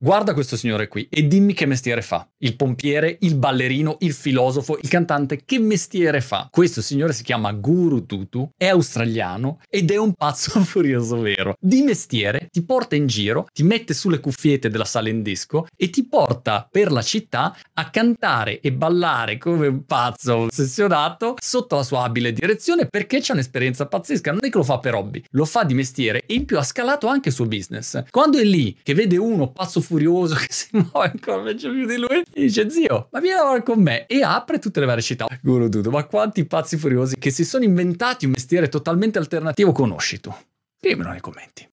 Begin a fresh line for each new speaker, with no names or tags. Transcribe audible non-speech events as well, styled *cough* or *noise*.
Guarda questo signore qui e dimmi che mestiere fa. Il pompiere, il ballerino, il filosofo, il cantante, che mestiere fa? Questo signore si chiama Guru Tutu, è australiano ed è un pazzo *laughs* furioso vero. Di mestiere ti porta in giro, ti mette sulle cuffiette della sala in disco e ti porta per la città a cantare e ballare come un pazzo ossessionato sotto la sua abile direzione perché c'è un'esperienza pazzesca. Non è che lo fa per hobby, lo fa di mestiere e in più ha scalato anche il suo business. Quando è lì che vede uno pazzo furioso *laughs* che si muove ancora peggio più di lui e dice zio ma vieni a lavorare con me. E apre tutte le varie città. Guru Dudu ma quanti pazzi furiosi che si sono inventati un mestiere totalmente alternativo. Conosci tu? Dimmelo nei commenti